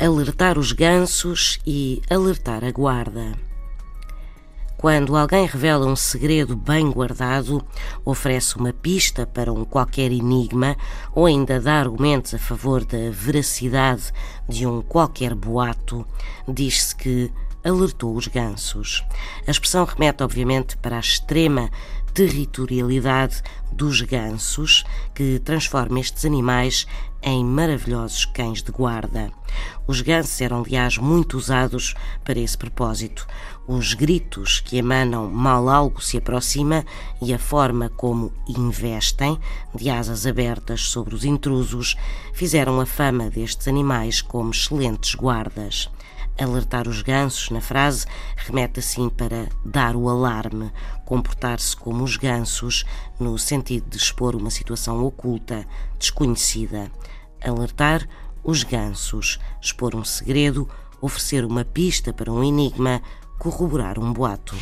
alertar os gansos e alertar a guarda. Quando alguém revela um segredo bem guardado, oferece uma pista para um qualquer enigma ou ainda dá argumentos a favor da veracidade de um qualquer boato, diz-se que alertou os gansos. A expressão remete, obviamente, para a extrema territorialidade dos gansos, que transforma estes animais em maravilhosos cães de guarda. Os gansos eram, aliás, muito usados para esse propósito. Os gritos que emanam mal algo se aproxima e a forma como investem, de asas abertas sobre os intrusos, fizeram a fama destes animais como excelentes guardas. Alertar os gansos, na frase, remete assim para dar o alarme, comportar-se como os gansos, no sentido de expor uma situação oculta, desconhecida. Alertar os gansos, expor um segredo, oferecer uma pista para um enigma, corroborar um boato.